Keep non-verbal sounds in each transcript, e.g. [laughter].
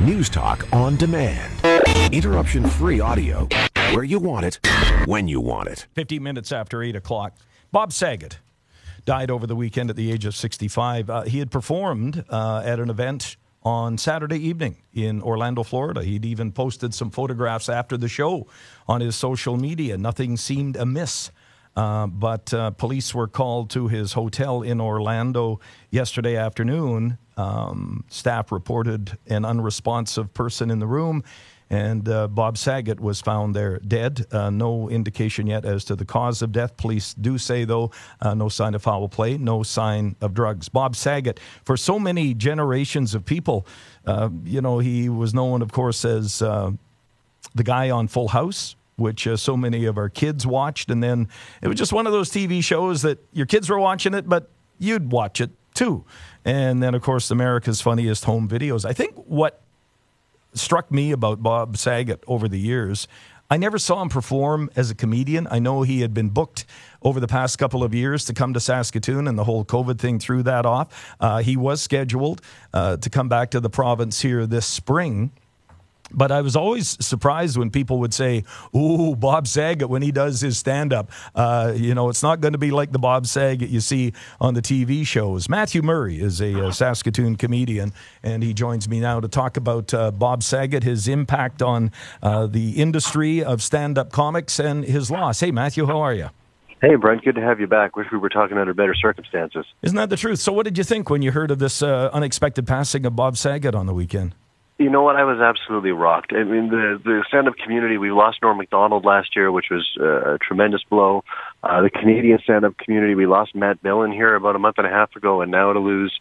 News Talk on demand. Interruption free audio where you want it, when you want it. 15 minutes after 8 o'clock. Bob Saget died over the weekend at the age of 65. Uh, he had performed uh, at an event on Saturday evening in Orlando, Florida. He'd even posted some photographs after the show on his social media. Nothing seemed amiss. Uh, but uh, police were called to his hotel in Orlando yesterday afternoon. Um, staff reported an unresponsive person in the room, and uh, Bob Saget was found there dead. Uh, no indication yet as to the cause of death. Police do say, though, uh, no sign of foul play, no sign of drugs. Bob Saget, for so many generations of people, uh, you know, he was known, of course, as the guy on Full House which uh, so many of our kids watched. And then it was just one of those TV shows that your kids were watching it, but you'd watch it too. And then, of course, America's Funniest Home Videos. I think what struck me about Bob Saget over the years, I never saw him perform as a comedian. I know he had been booked over the past couple of years to come to Saskatoon, and the whole COVID thing threw that off. Uh, he was scheduled uh, to come back to the province here this spring. But I was always surprised when people would say, "Ooh, Bob Saget when he does his stand-up." Uh, you know, it's not going to be like the Bob Saget you see on the TV shows. Matthew Murray is a, uh, Saskatoon comedian, and he joins me now to talk about uh, Bob Saget, his impact on uh, the industry of stand-up comics, and his loss. Hey, Matthew, how are you? Hey, Brent, good to have you back. Wish we were talking under better circumstances. Isn't that the truth? So, what did you think when you heard of this uh, unexpected passing of Bob Saget on the weekend? You know what? I was absolutely rocked. I mean, the the stand-up community. We lost Norm Macdonald last year, which was uh, a tremendous blow. Uh, the Canadian stand-up community. We lost Matt Millen here about a month and a half ago, and now to lose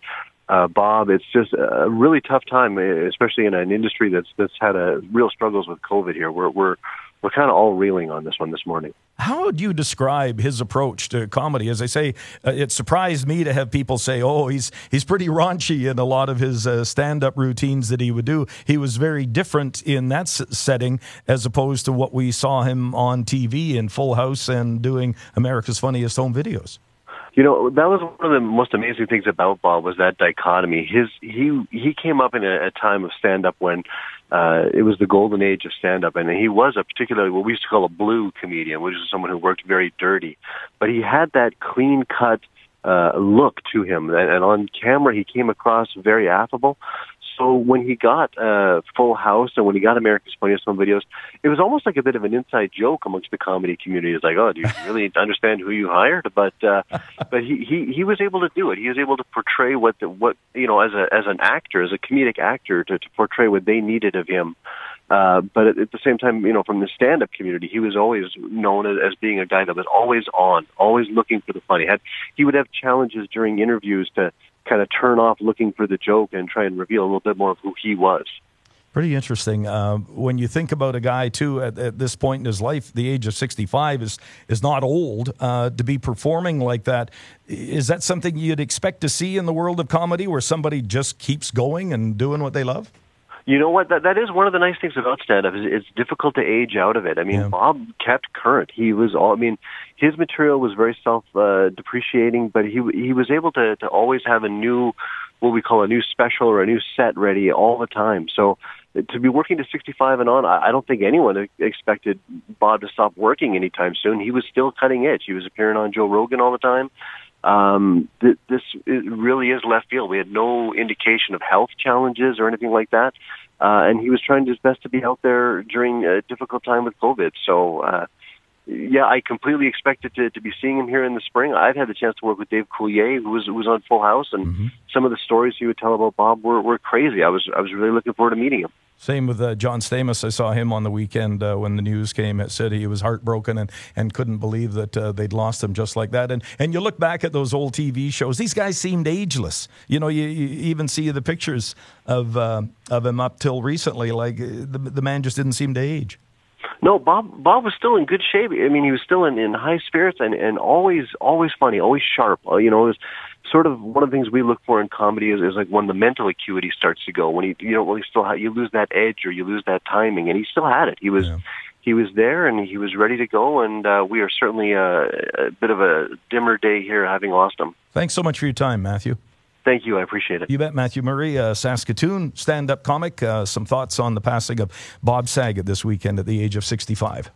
uh, Bob, it's just a really tough time, especially in an industry that's that's had a real struggles with COVID here. We're we're we're kind of all reeling on this one this morning. How would you describe his approach to comedy? As I say, uh, it surprised me to have people say, "Oh, he's he's pretty raunchy in a lot of his uh, stand-up routines that he would do." He was very different in that s- setting as opposed to what we saw him on TV in Full House and doing America's Funniest Home Videos. You know, that was one of the most amazing things about Bob was that dichotomy. His he he came up in a, a time of stand up when uh, it was the golden age of stand up and he was a particularly what we used to call a blue comedian, which is someone who worked very dirty. But he had that clean cut uh, look to him, and, and on camera he came across very affable so when he got uh, Full House and when he got America's Funniest Home Videos, it was almost like a bit of an inside joke amongst the comedy community. It's like, oh, do you [laughs] really understand who you hired? But uh, but he, he he was able to do it. He was able to portray what the, what you know as a as an actor, as a comedic actor, to, to portray what they needed of him. Uh, but at, at the same time, you know, from the stand-up community, he was always known as, as being a guy that was always on, always looking for the funny. Had he would have challenges during interviews to kind of turn off looking for the joke and try and reveal a little bit more of who he was. Pretty interesting. Uh, when you think about a guy too at, at, this point in his life, the age of sixty-five is is not old uh, to be performing like that. Is that something you'd expect to see in the world of comedy, where somebody just keeps going and doing what they love? You know what? That that is one of the nice things about stand up is it's difficult to age out of it. I mean, yeah. Bob kept current. He was all. I mean, his material was very self uh, depreciating, but he he was able to to always have a new what we call a new special or a new set ready all the time. So to be working to 65 and on, I don't think anyone expected Bob to stop working anytime soon. He was still cutting edge. He was appearing on Joe Rogan all the time um, th- this really is left field. We had no indication of health challenges or anything like that, uh, and he was trying his best to be out there during a difficult time with COVID. So, uh, yeah, I completely expected to, to be seeing him here in the spring. I've had the chance to work with Dave Coulier, who was who was on Full House, and mm-hmm. some of the stories he would tell about Bob were, were crazy. I was I was really looking forward to meeting him. Same with uh, John Stamos. I saw him on the weekend uh, when the news came. It said he was heartbroken and, and couldn't believe that uh, they'd lost him just like that. And and you look back at those old TV shows; these guys seemed ageless. You know, you, you even see the pictures of uh, of him up till recently. Like uh, the the man just didn't seem to age. No, Bob. Bob was still in good shape. I mean, he was still in, in high spirits and and always always funny, always sharp. Uh, you know, it was sort of one of the things we look for in comedy is, is like when the mental acuity starts to go when he you know when he still ha- you lose that edge or you lose that timing and he still had it he was yeah. he was there and he was ready to go and uh, we are certainly a, a bit of a dimmer day here having lost him thanks so much for your time matthew Thank you. I appreciate it. You bet, Matthew Murray, uh, Saskatoon stand up comic. Uh, some thoughts on the passing of Bob Saget this weekend at the age of 65.